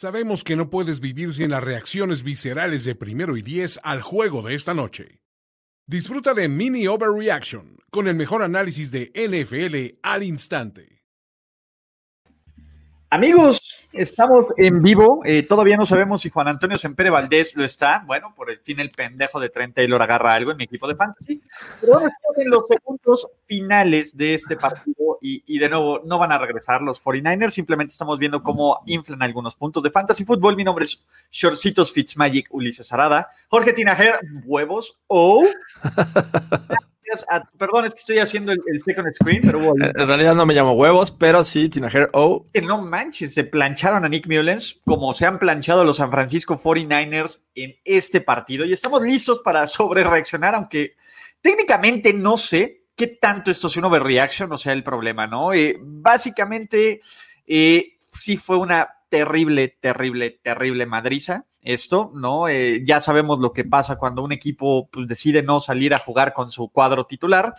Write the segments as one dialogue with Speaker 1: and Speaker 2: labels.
Speaker 1: Sabemos que no puedes vivir sin las reacciones viscerales de primero y diez al juego de esta noche. Disfruta de Mini Overreaction con el mejor análisis de NFL al instante.
Speaker 2: Amigos, estamos en vivo. Eh, todavía no sabemos si Juan Antonio Sempere Valdés lo está. Bueno, por el fin el pendejo de Trent Taylor agarra algo en mi equipo de fantasy. Pero estamos en los segundos finales de este partido y, y, de nuevo no van a regresar los 49ers. Simplemente estamos viendo cómo inflan algunos puntos de fantasy fútbol. Mi nombre es Shortcitos Fitzmagic Ulises Arada. Jorge Tinajer, huevos. Perdón, es que estoy haciendo el, second screen, pero
Speaker 3: En realidad no me llamo huevos, pero sí, Tinajer O.
Speaker 2: Que no manches, se plancharon a Nick Mullens como se han planchado los San Francisco 49ers en este partido y estamos listos para sobre reaccionar, aunque técnicamente no sé qué tanto esto es un overreaction, o sea, el problema, ¿no? Eh, básicamente, eh, sí fue una terrible, terrible, terrible madriza esto, ¿no? Eh, ya sabemos lo que pasa cuando un equipo pues, decide no salir a jugar con su cuadro titular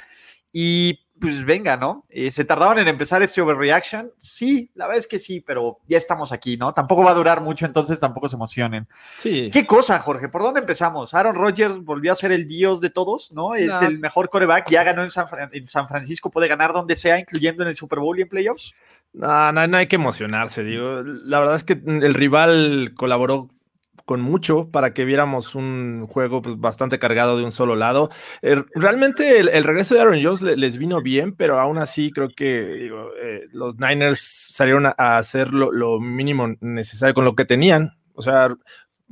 Speaker 2: y pues venga, ¿no? Eh, ¿Se tardaron en empezar este overreaction? Sí, la verdad es que sí, pero ya estamos aquí, ¿no? Tampoco va a durar mucho, entonces tampoco se emocionen.
Speaker 3: Sí.
Speaker 2: ¿Qué cosa, Jorge? ¿Por dónde empezamos? Aaron Rodgers volvió a ser el dios de todos, ¿no? Es el mejor coreback, ya ganó en San, en San, Francisco, puede ganar donde sea, incluyendo en el Super Bowl y en playoffs.
Speaker 3: No, no, no hay que emocionarse, digo. La verdad es que el rival colaboró con mucho para que viéramos un juego pues, bastante cargado de un solo lado. Eh, realmente el, regreso de Aaron Jones les vino bien, pero aún así creo que eh, los Niners salieron a, hacer lo, mínimo necesario con lo que tenían. O sea,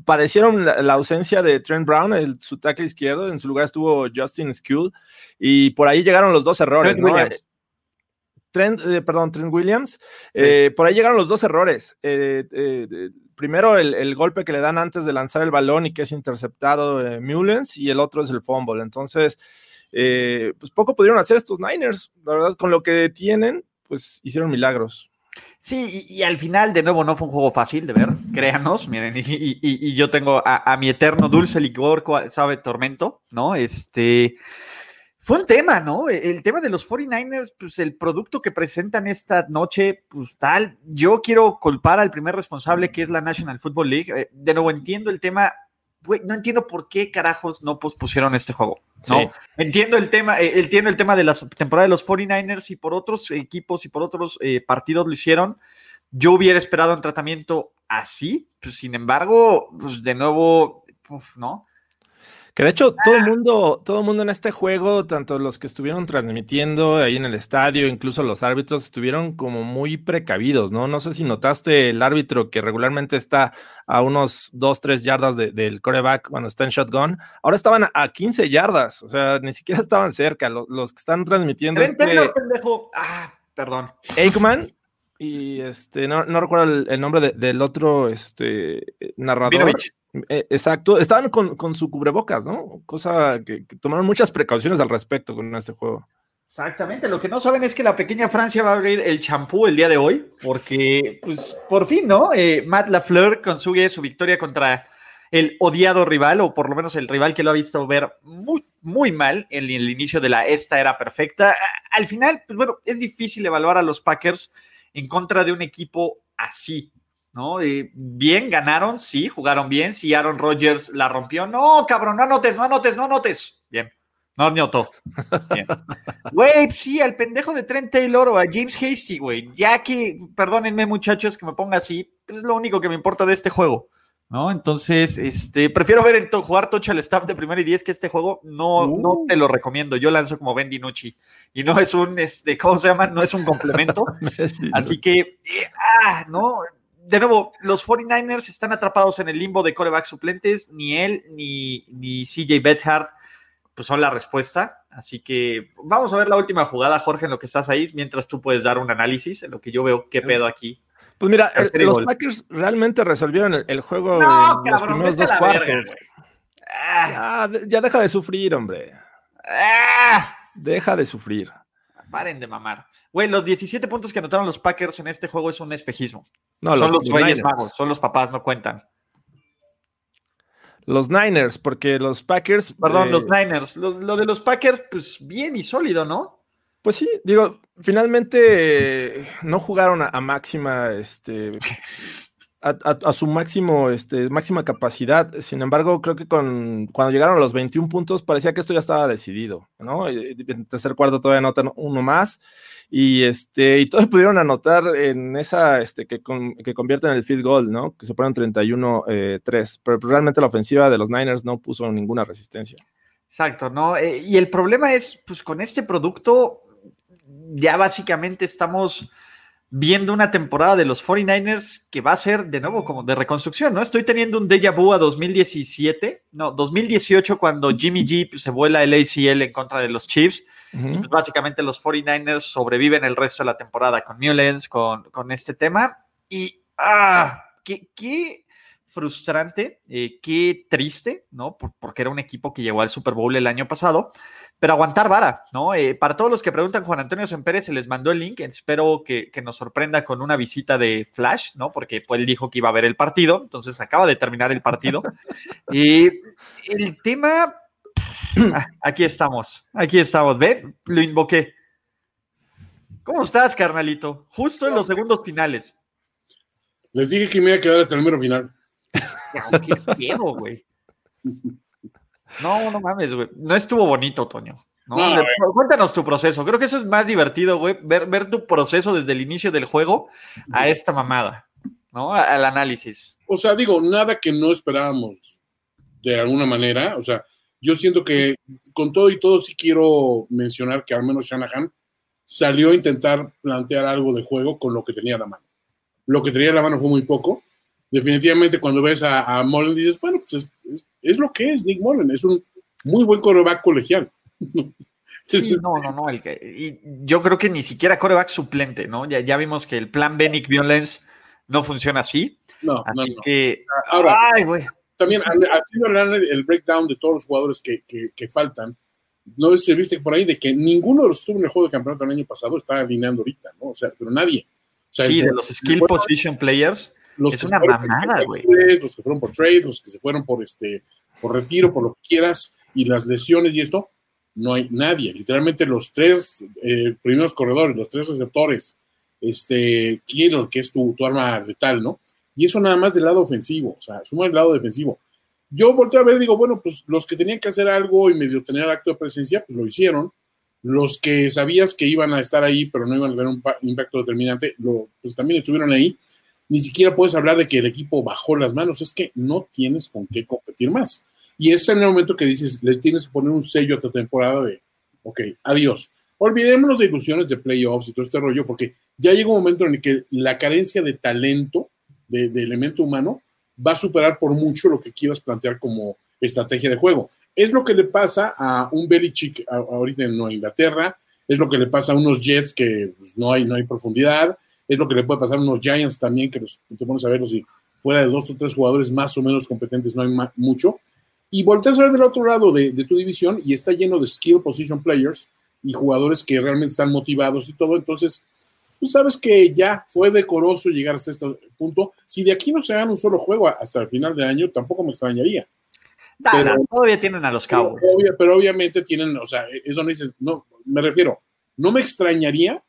Speaker 3: padecieron la, ausencia de Trent Brown, el, su tackle izquierdo, en su lugar estuvo Justin Skull, y por ahí llegaron los dos errores. ¿no? Trent, eh, perdón, Trent Williams, por ahí llegaron los dos errores primero el, golpe que le dan antes de lanzar el balón y que es interceptado de Mullens y el otro es el fumble. Entonces, eh, pues poco pudieron hacer estos Niners, la verdad, con lo que tienen, pues hicieron milagros.
Speaker 2: Sí, y, al final, de nuevo, no fue un juego fácil de ver, créanos, miren, y, yo tengo a, a, mi eterno dulce licor, sabe, tormento, ¿no? Este, fue un tema, ¿no? El tema de los 49ers, pues el producto que presentan esta noche, pues tal. Yo quiero culpar al primer responsable que es la National Football League. Eh, de nuevo, entiendo el tema. no entiendo por qué carajos no pospusieron este juego. No, entiendo el tema, eh, entiendo el tema de la temporada de los 49ers y por otros equipos y por otros eh, partidos lo hicieron. Yo hubiera esperado un tratamiento así, pues sin embargo, pues de nuevo, uf, ¿no?
Speaker 3: Que de hecho todo el mundo, todo el mundo en este juego, tanto los que estuvieron transmitiendo ahí en el estadio, incluso los árbitros, estuvieron como muy precavidos, ¿no? No sé si notaste el árbitro que regularmente está a unos 2, 3 yardas del coreback cuando está en shotgun. Ahora estaban a 15 yardas, o sea, ni siquiera estaban cerca. Los, que están transmitiendo.
Speaker 2: Este... pendejo. Ah, perdón.
Speaker 3: Aikman y este, no, recuerdo el, nombre del otro este, narrador. Eh, exacto, estaban con, su cubrebocas, ¿no? Cosa que, tomaron muchas precauciones al respecto con este juego.
Speaker 2: Exactamente, lo que no saben es que la pequeña Francia va a abrir el champú el día de hoy, porque, pues, por fin, ¿no? Eh, Matt Lafleur consigue su victoria contra el odiado rival, o por lo menos el rival que lo ha visto ver muy, muy mal en el inicio de la esta era perfecta. Al final, pues bueno, es difícil evaluar a los Packers en contra de un equipo así, ¿no? bien, ganaron, sí, jugaron bien, sí, Aaron Rodgers la rompió, no, cabrón, no anotes, no anotes, no anotes, bien, no anotó, bien. Güey, sí, al pendejo de Trent Taylor o a James Hasty, güey, ya que, perdónenme muchachos que me ponga así, es lo único que me importa de este juego. ¿no? Entonces, este, prefiero ver el jugar tocho al staff de primera y diez que este juego no, no uh. te lo recomiendo. Yo lanzo como Ben Dinucci y no es un, este, ¿cómo se llama? No es un complemento. Así que, eh, ah, no, de nuevo, los 49ers están atrapados en el limbo de coreback suplentes. Ni él ni, ni CJ Bethard pues son la respuesta. Así que vamos a ver la última jugada, Jorge, en lo que estás ahí, mientras tú puedes dar un análisis en lo que yo veo qué pedo aquí.
Speaker 3: Pues mira, los Packers realmente resolvieron el, juego en los primeros dos cuartos. Ah, ya deja de sufrir, hombre.
Speaker 2: Ah.
Speaker 3: Deja de sufrir.
Speaker 2: Paren de mamar. Güey, los 17 puntos que anotaron los Packers en este juego es un espejismo. No, son los, Reyes Magos, son los papás, no cuentan.
Speaker 3: Los Niners, porque los Packers.
Speaker 2: Perdón, los eh, Niners. Lo, de los Packers, pues bien y sólido, ¿no?
Speaker 3: Pues sí, digo, finalmente no jugaron a, máxima, este. a, su máximo, este, máxima capacidad. Sin embargo, creo que con, cuando llegaron a los 21 puntos parecía que esto ya estaba decidido, ¿no? En tercer cuarto todavía anotan uno más y este y todos pudieron anotar en esa este que, que convierten el field goal, ¿no? Que se ponen 31-3, eh, pero realmente la ofensiva de los Niners no puso ninguna resistencia.
Speaker 2: Exacto, ¿no? Eh, y el problema es, pues con este producto ya básicamente estamos viendo una temporada de los 49ers que va a ser de nuevo como de reconstrucción, ¿no? Estoy teniendo un déjà vu a 2017, no, 2018 cuando Jimmy G pues, se vuela el ACL en contra de los Chiefs. y pues, básicamente los 49ers sobreviven el resto de la temporada con Newlands, con, con este tema. Y, ah, qué, qué frustrante, eh, qué triste, ¿no? porque era un equipo que llegó al Super Bowl el año pasado, pero aguantar vara, ¿no? Eh, para todos los que preguntan, Juan Antonio Sempérez se les mandó el link, espero que, nos sorprenda con una visita de Flash, ¿no? Porque pues, él dijo que iba a ver el partido, entonces acaba de terminar el partido. y el tema, aquí estamos, aquí estamos, ve, lo invoqué. ¿Cómo estás, carnalito? Justo en los segundos finales.
Speaker 4: Les dije que me iba a quedar hasta el número final.
Speaker 2: Qué güey. No, no mames, güey. No estuvo bonito, Toño. cuéntanos tu proceso. Creo que eso es más divertido, güey, ver, ver tu proceso desde el inicio del juego a esta mamada, ¿no? Al análisis.
Speaker 4: O sea, digo, nada que no esperábamos de alguna manera. O sea, yo siento que con todo y todo sí quiero mencionar que al menos Shanahan salió a intentar plantear algo de juego con lo que tenía a la mano. Lo que tenía a la mano fue muy poco definitivamente cuando ves a, a Mullen dices, bueno, pues es, lo que es Nick Mullen, es un muy buen coreback colegial.
Speaker 2: Sí, no, no, no. El que, y yo creo que ni siquiera coreback suplente, ¿no? Ya, ya vimos que el plan B Nick Violence no funciona así. No, así no, que.
Speaker 4: Ahora, ay, güey. También haciendo el breakdown de todos los jugadores que, que, que faltan, no se viste por ahí de que ninguno de los que estuvo en el juego de campeonato el año pasado está alineando ahorita, ¿no? O sea, pero nadie.
Speaker 2: sí, de los skill position players los es una mamada, güey.
Speaker 4: Los que fueron por trade, los que se fueron por este, por retiro, por lo que quieras, y las lesiones y esto, no hay nadie. Literalmente los tres eh, primeros corredores, los tres receptores, este, Kittle, que es tu, tu, arma letal, ¿no? Y eso nada más del lado ofensivo, o sea, suma el lado defensivo. Yo volteo a ver, digo, bueno, pues los que tenían que hacer algo y medio tener acto de presencia, pues lo hicieron. Los que sabías que iban a estar ahí, pero no iban a tener un impacto determinante, lo, pues también estuvieron ahí ni siquiera puedes hablar de que el equipo bajó las manos, es que no tienes con qué competir más. Y es en el momento que dices, le tienes que poner un sello a tu temporada de, ok, adiós. Olvidémonos de ilusiones de playoffs y todo este rollo, porque ya llega un momento en el que la carencia de talento, de, elemento humano, va a superar por mucho lo que quieras plantear como estrategia de juego. Es lo que le pasa a un Belichick ahorita en Nueva Inglaterra, es lo que le pasa a unos Jets que pues, no, hay, no hay profundidad, es lo que le puede pasar a unos Giants también, que los, te pones a verlos y fuera de dos o tres jugadores más o menos competentes no hay mucho. Y volteas a ver del otro lado de, tu división y está lleno de skill position players y jugadores que realmente están motivados y todo. Entonces, tú sabes que ya fue decoroso llegar hasta este punto. Si de aquí no se hagan un solo juego hasta el final de año, tampoco me extrañaría.
Speaker 2: pero, todavía tienen a los cabos.
Speaker 4: pero, obviamente tienen, o sea, es donde dices, no, me refiero, no me extrañaría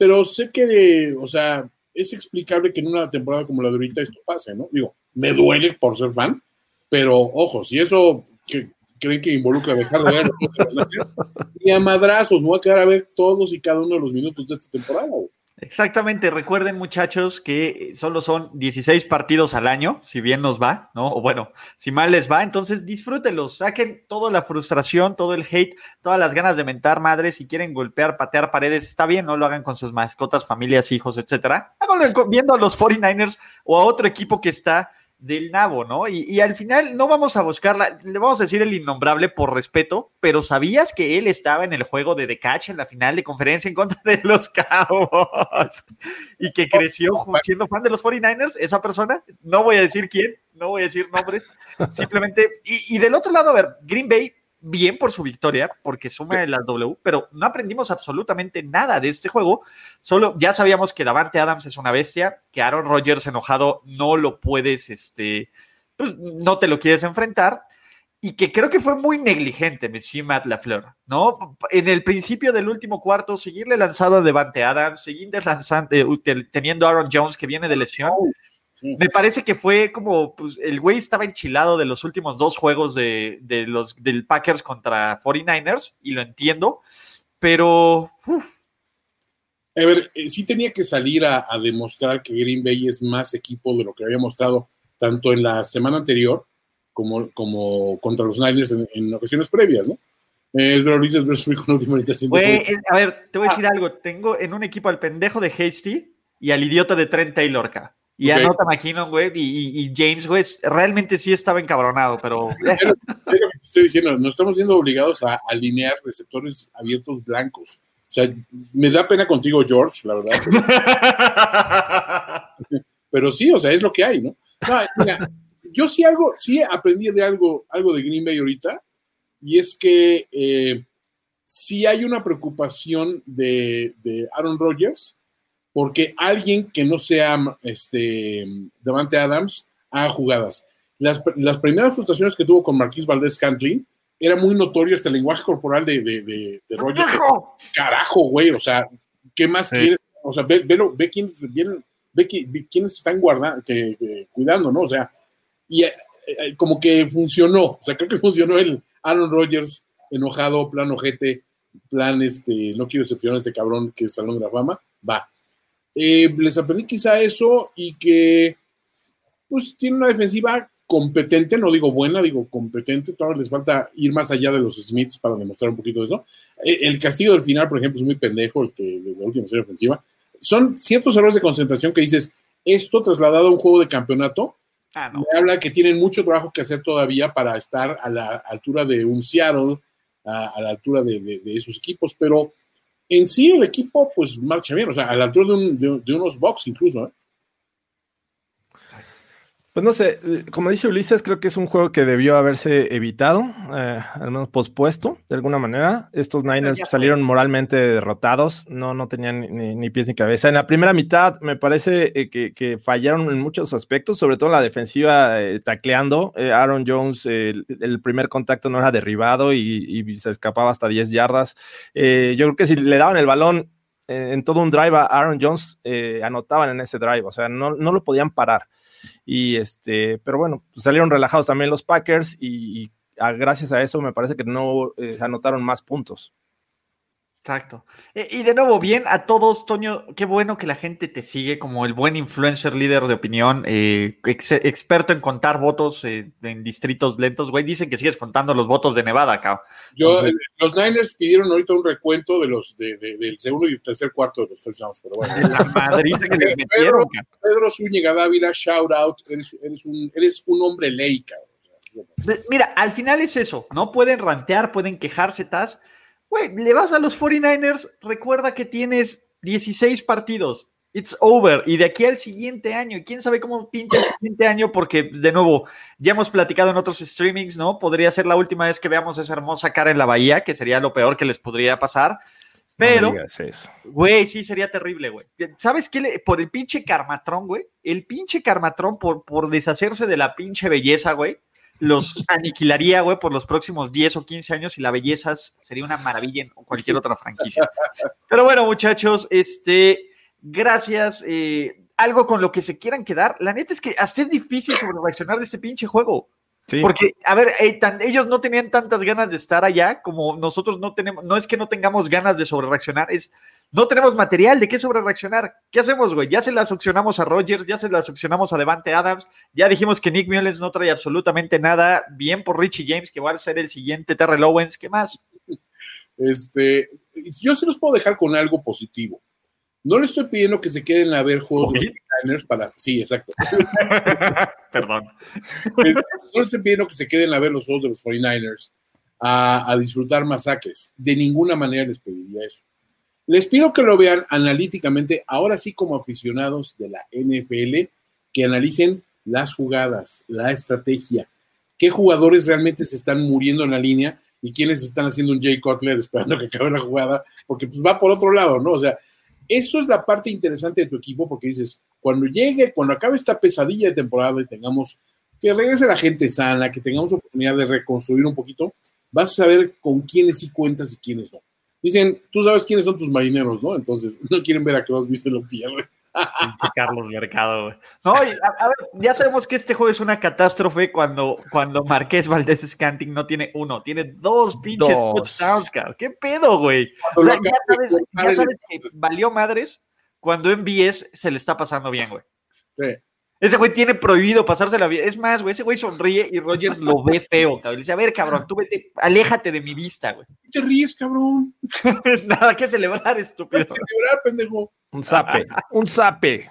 Speaker 4: pero sé que, o sea, es explicable que en una temporada como la de ahorita esto pase, ¿no? Digo, me duele por ser fan, pero ojo, si eso que creen que involucra dejar de ver y a madrazos, me voy a quedar a ver todos y cada uno de los minutos de esta temporada. Güey.
Speaker 2: Exactamente, recuerden muchachos que solo son 16 partidos al año, si bien nos va, ¿no? O bueno, si mal les va, entonces disfrútenlos, saquen toda la frustración, todo el hate, todas las ganas de mentar madres, si quieren golpear, patear paredes, está bien, no lo hagan con sus mascotas, familias, hijos, etcétera. Háganlo viendo a los 49ers o a otro equipo que está del nabo, ¿no? Y, al final no vamos a buscarla, le vamos a decir el innombrable por respeto, pero ¿sabías que él estaba en el juego de The Catch en la final de conferencia en contra de los Cowboys? Y que creció siendo fan de los 49ers, esa persona, no voy a decir quién, no voy a decir nombres, simplemente, y, y del otro lado, a ver, Green Bay bien por su victoria, porque suma la W, pero no aprendimos absolutamente nada de este juego. Solo ya sabíamos que Davante Adams es una bestia, que Aaron Rodgers enojado no lo puedes, este, pues no te lo quieres enfrentar. Y que creo que fue muy negligente Messi Matt LaFleur, ¿no? En el principio del último cuarto, seguirle lanzado a Davante Adams, seguir lanzando, eh, teniendo a Aaron Jones que viene de lesión. Me parece que fue como, pues, el güey estaba enchilado de los últimos dos juegos de, de los, del Packers contra 49ers, y lo entiendo, pero...
Speaker 4: A ver, eh, sí tenía que salir a, a, demostrar que Green Bay es más equipo de lo que había mostrado tanto en la semana anterior como, como contra los Niners en, en ocasiones previas, ¿no? Eh, es Luis, es con última
Speaker 2: Güey, a ver, te voy a decir ah. algo. Tengo en un equipo al pendejo de Hasty y al idiota de Trent Taylor, acá. Y okay. anota McKinnon, güey, y, y, James, güey, realmente sí estaba encabronado, pero...
Speaker 4: Estoy diciendo, nos estamos siendo obligados a alinear receptores abiertos blancos. O sea, me da pena contigo, George, la verdad. pero sí, o sea, es lo que hay, ¿no? no mira, yo sí algo, sí aprendí de algo, algo de Green Bay ahorita, y es que eh, sí hay una preocupación de, de Aaron Rodgers porque alguien que no sea este, Devante Adams haga jugadas. Las, las, primeras frustraciones que tuvo con Marquis Valdés Cantlin era muy notorio este lenguaje corporal de, de, de, de Roger. ¡Carajo! Carajo, güey, o sea, ¿qué más sí. quieres? O sea, ve, ve, ve quiénes vienen, ve, ve quiénes están guardando, que, que, cuidando, ¿no? O sea, y eh, eh, como que funcionó, o sea, creo que funcionó el Aaron Rodgers enojado, plan ojete, plan este, no quiero excepcionar a este cabrón que es Salón de la Fama, va eh, les aprendí quizá eso y que pues tiene una defensiva competente, no digo buena, digo competente, todavía les falta ir más allá de los Smiths para demostrar un poquito de eso. Eh, el castigo del final, por ejemplo, es muy pendejo, el que de la última serie ofensiva. Son ciertos errores de concentración que dices, esto trasladado a un juego de campeonato, ah, no. me habla que tienen mucho trabajo que hacer todavía para estar a la altura de un Seattle, a, a la altura de, de, de esos equipos, pero en sí el equipo pues marcha bien, o sea, a la altura de, un, de, de unos box incluso. ¿eh?
Speaker 3: Pues no sé, como dice Ulises, creo que es un juego que debió haberse evitado, eh, al menos pospuesto de alguna manera. Estos Niners salieron moralmente derrotados, no, no tenían ni, ni, pies ni cabeza. En la primera mitad me parece eh, que, que, fallaron en muchos aspectos, sobre todo en la defensiva eh, tacleando. Eh, Aaron Jones, el, el, primer contacto no era derribado y, y se escapaba hasta 10 yardas. Yo creo que si le daban el balón en todo un drive a Aaron Jones, anotaban en ese drive, o sea, no, no lo podían parar. Y este, pero bueno, pues salieron relajados también los Packers y, a, gracias a eso me parece que no eh, anotaron más puntos.
Speaker 2: Exacto. Eh, y de nuevo, bien a todos, Toño, qué bueno que la gente te sigue como el buen influencer líder de opinión, eh, ex experto en contar votos eh, en distritos lentos, güey. Dicen que sigues contando los votos de Nevada acá.
Speaker 4: Yo, Entonces, los Niners pidieron ahorita un recuento de los de, de, del segundo y tercer cuarto de los touchdowns, pero bueno.
Speaker 2: La madriza que les metieron.
Speaker 4: Pedro, Pedro Zúñiga Dávila, shout out, eres, eres, un, eres un hombre ley, cabrón.
Speaker 2: Mira, al final es eso, ¿no? Pueden rantear, pueden quejarse, tas Güey, le vas a los 49ers, recuerda que tienes 16 partidos. It's over. Y de aquí al siguiente año, y quién sabe cómo pinta el siguiente año, porque de nuevo, ya hemos platicado en otros streamings, ¿no? Podría ser la última vez que veamos esa hermosa cara en la bahía, que sería lo peor que les podría pasar. Pero, güey, sí sería terrible, güey. ¿Sabes qué? Le, por el pinche Carmatrón, güey. El pinche Carmatrón, por, por deshacerse de la pinche belleza, güey los aniquilaría, güey, por los próximos 10 o 15 años y la belleza sería una maravilla en cualquier otra franquicia. Pero bueno, muchachos, este, gracias. Eh, algo con lo que se quieran quedar. La neta es que hasta es difícil sobre reaccionar de este pinche juego. Sí. Porque, a ver, tan, ellos no tenían tantas ganas de estar allá como nosotros no tenemos, no es que no tengamos ganas de sobre reaccionar, es no tenemos material de qué sobre reaccionar. ¿Qué hacemos, güey? Ya se las opcionamos a Rogers, ya se las opcionamos a Devante Adams, ya dijimos que Nick Mullens no trae absolutamente nada. Bien por Richie James, que va a ser el siguiente Terrell Owens. ¿Qué más?
Speaker 4: Este, yo se los puedo dejar con algo positivo. No le estoy pidiendo que se queden a ver juegos de los Niners para. Sí, exacto.
Speaker 2: Perdón.
Speaker 4: No le estoy pidiendo que se queden a ver los juegos de los 49ers a, a disfrutar masacres. De ninguna manera les pediría eso. Les pido que lo vean analíticamente, ahora sí como aficionados de la NFL, que analicen las jugadas, la estrategia, qué jugadores realmente se están muriendo en la línea y quiénes están haciendo un Jay Cutler esperando que acabe la jugada, porque pues va por otro lado, ¿no? O sea, eso es la parte interesante de tu equipo, porque dices, cuando llegue, cuando acabe esta pesadilla de temporada y tengamos que regrese la gente sana, que tengamos oportunidad de reconstruir un poquito, vas a saber con quiénes sí cuentas y quiénes no dicen, tú sabes quiénes son tus marineros, ¿no? Entonces, no quieren ver a vas viste lo pierde.
Speaker 2: Carlos Mercado, güey. No, a, ver, ya sabemos que este juego es una catástrofe cuando, cuando Marqués Valdés Scanting no tiene uno, tiene dos pinches touchdowns, cabrón. ¿Qué pedo, güey? O sea, ya sabes, ya sabes que valió madres cuando en BS se le está pasando bien, güey. Sí. Ese güey tiene prohibido pasarse la vida. Es más, güey, ese güey sonríe y Rogers lo ve feo, cabrón. Le dice, a ver, cabrón, tú vete, aléjate de mi vista, güey.
Speaker 4: ¿Qué te ríes, cabrón?
Speaker 2: Nada que celebrar, estúpido.
Speaker 4: ¿Qué celebrar, pendejo?
Speaker 3: Un zape, un zape.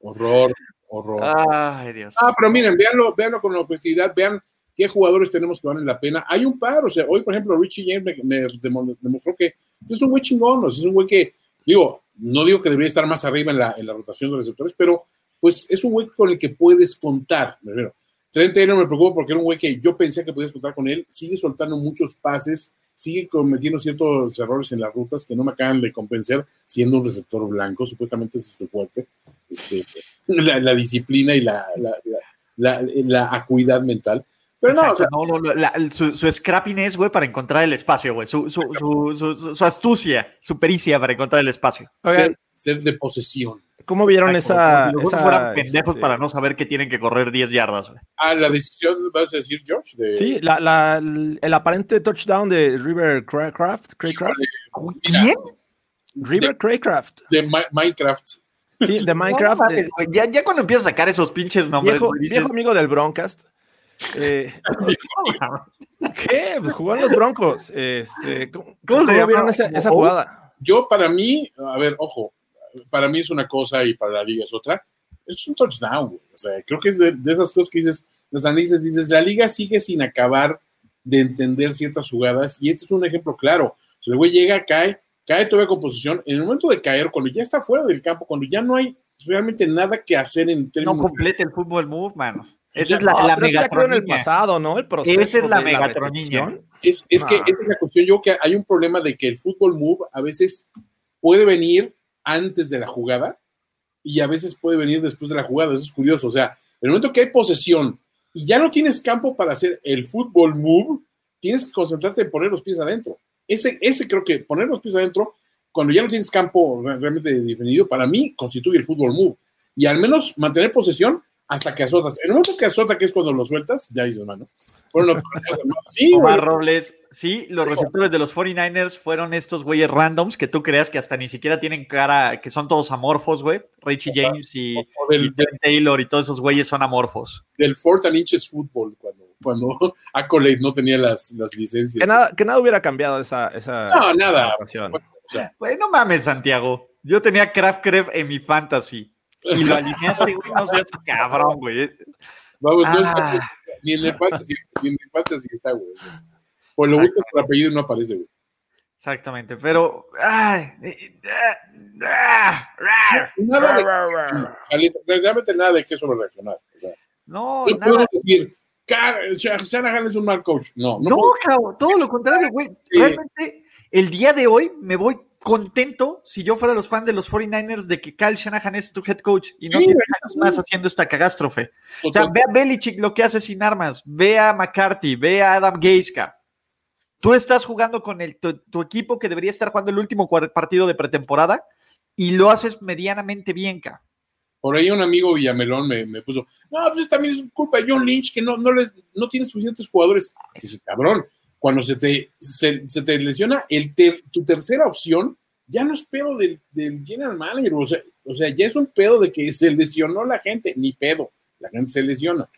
Speaker 4: horror, horror.
Speaker 2: Ay, Dios.
Speaker 4: Ah, pero miren, véanlo, véanlo con objetividad, vean qué jugadores tenemos que valen la pena. Hay un par, o sea, hoy, por ejemplo, Richie James me, demostró que es un güey chingón, o sea, es un güey que, digo, no digo que debería estar más arriba en la, rotación de receptores, pero pues es un güey con el que puedes contar. Me Trent Taylor me preocupa porque era un güey que yo pensé que podías contar con él. Sigue soltando muchos pases, sigue cometiendo ciertos errores en las rutas que no me acaban de convencer, siendo un receptor blanco. Supuestamente es su fuerte. Este, la, disciplina y la, acuidad mental. Pero
Speaker 2: no, su, su, scrappiness, güey, para encontrar el espacio, güey. Su, su, astucia, su pericia para encontrar el espacio.
Speaker 4: Ser, de posesión.
Speaker 3: ¿Cómo vieron esa,
Speaker 2: Como fueran pendejos este para no saber que tienen que correr 10 yardas, güey.
Speaker 4: Ah, la decisión, vas a decir, George. De...
Speaker 3: Sí, la, la, el aparente touchdown de River Craycraft. Craycraft.
Speaker 2: ¿Quién?
Speaker 3: River Craycraft.
Speaker 4: De Minecraft.
Speaker 3: Sí, de Minecraft.
Speaker 2: ya, ya, cuando empiezas a sacar esos pinches nombres.
Speaker 3: Viejo, viejo amigo del Broncast. Eh, ¿Qué? Pues jugó en los Broncos. Este, ¿Cómo, se vieron esa, esa, jugada?
Speaker 4: Yo, para mí, a ver, ojo, para mí es una cosa y para la liga es otra. Es un touchdown, güey. O sea, creo que es de, esas cosas que dices, las análisis dices, la liga sigue sin acabar de entender ciertas jugadas y este es un ejemplo claro. Si el güey llega, cae, cae todavía con posición. En el momento de caer, cuando ya está fuera del campo, cuando ya no hay realmente nada que hacer en
Speaker 2: términos. No complete el fútbol move, mano. Esa es la, la
Speaker 3: en el pasado, ¿no? El proceso
Speaker 2: Esa es la, la
Speaker 4: Es, es que esa es la cuestión. Yo que hay un problema de que el fútbol move a veces puede venir antes de la jugada y a veces puede venir después de la jugada. Eso es curioso. O sea, en el momento que hay posesión y ya no tienes campo para hacer el fútbol move, tienes que concentrarte en poner los pies adentro. Ese, ese creo que poner los pies adentro, cuando ya no tienes campo realmente definido, para mí constituye el fútbol move. Y al menos mantener posesión hasta que azotas. En el momento que azota, que es cuando lo sueltas, ya dices, mano. Bueno,
Speaker 2: sí, Omar Robles, sí, los receptores de los 49ers fueron estos güeyes randoms que tú creas que hasta ni siquiera tienen cara, que son todos amorfos, güey. Richie James y, Taylor y todos esos güeyes son amorfos.
Speaker 4: Del Fourth and Inches Football, cuando, cuando Accolade no tenía las, las licencias.
Speaker 3: Que nada, que nada hubiera cambiado esa. esa
Speaker 4: no, nada.
Speaker 2: No mames, Santiago. Yo tenía Craft Crev en mi fantasy. Y lo alineaste, güey, no seas cabrón, güey.
Speaker 4: Vamos, no está, ah. ni en el fantasy, ni en el fantasy está, güey. Pues lo buscas por apellido y no aparece, güey.
Speaker 2: Exactamente, pero. Ay,
Speaker 4: nada de, realmente nada de qué sobre reaccionar. O sea,
Speaker 2: no,
Speaker 4: no nada. decir, Shanahan es un mal coach. No,
Speaker 2: no, no cabrón, todo lo contrario, güey. Realmente, el día de hoy me voy contento si yo fuera los fans de los 49ers de que Kyle Shanahan es tu head coach y no tiene más haciendo esta catástrofe. O sea, ve a Belichick lo que hace sin armas, ve a McCarthy, ve a Adam Geiska. Tú estás jugando con el, tu, equipo que debería estar jugando el último partido de pretemporada y lo haces medianamente bien, ca.
Speaker 4: Por ahí un amigo Villamelón me, puso, no, pues también es culpa de John Lynch que no, no, les, no tiene suficientes jugadores. Dice, cabrón, cuando se te, se, te lesiona el tu tercera opción, ya no es pedo del, general manager, o sea, o sea, ya es un pedo de que se lesionó la gente, ni pedo, la gente se lesiona.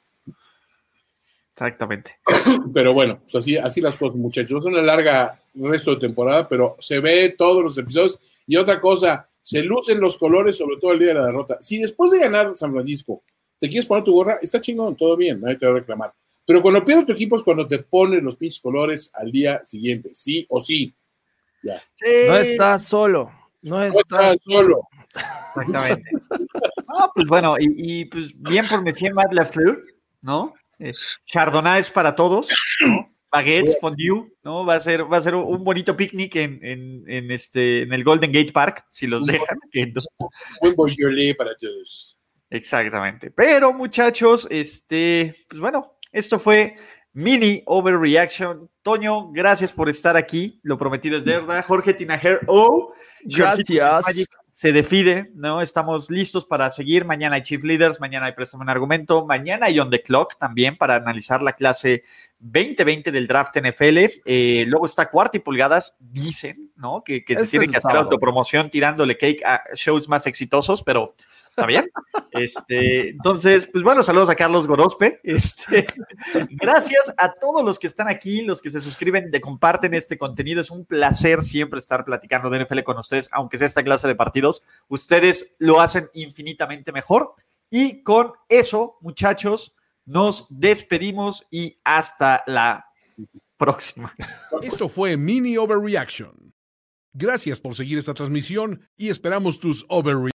Speaker 2: Exactamente.
Speaker 4: Pero bueno, pues así, así las cosas, muchachos. Es una larga resto de temporada, pero se ve todos los episodios. Y otra cosa, se lucen los colores, sobre todo el día de la derrota. Si después de ganar San Francisco te quieres poner tu gorra, está chingón, todo bien, nadie te va a reclamar. Pero cuando pierdes tu equipo es cuando te ponen los pinches colores al día siguiente, sí o sí. Ya.
Speaker 3: No estás solo. No estás,
Speaker 4: solo.
Speaker 2: Exactamente. no, pues bueno, y, pues bien por Monsieur Matt Lafleur, ¿no? Eh, Chardonnay es para todos, ¿no? Baguettes, fondue, ¿no? Va a ser, va a ser un bonito picnic en, en, en, este, en el Golden Gate Park, si los dejan.
Speaker 4: Buen bonjour para todos.
Speaker 2: Exactamente. Pero, muchachos, este, pues bueno, esto fue mini overreaction. Toño, gracias por estar aquí. Lo prometido es deuda. Jorge Tinajer, oh,
Speaker 3: gracias.
Speaker 2: Se define, ¿no? Estamos listos para seguir. Mañana hay Chief Leaders, mañana hay Préstamo en Argumento, mañana hay On the Clock también para analizar la clase 2020 del draft NFL. Eh, luego está cuarta y pulgadas, dicen, ¿no? Que, se tiene que hacer autopromoción tirándole cake a shows más exitosos, pero ¿Está bien? Este, entonces, pues bueno, saludos a Carlos Gorospe. Este, gracias a todos los que están aquí, los que se suscriben, de comparten este contenido. Es un placer siempre estar platicando de NFL con ustedes, aunque sea esta clase de partidos. Ustedes lo hacen infinitamente mejor. Y con eso, muchachos, nos despedimos y hasta la próxima.
Speaker 1: Esto fue Mini Overreaction. Gracias por seguir esta transmisión y esperamos tus overreactions.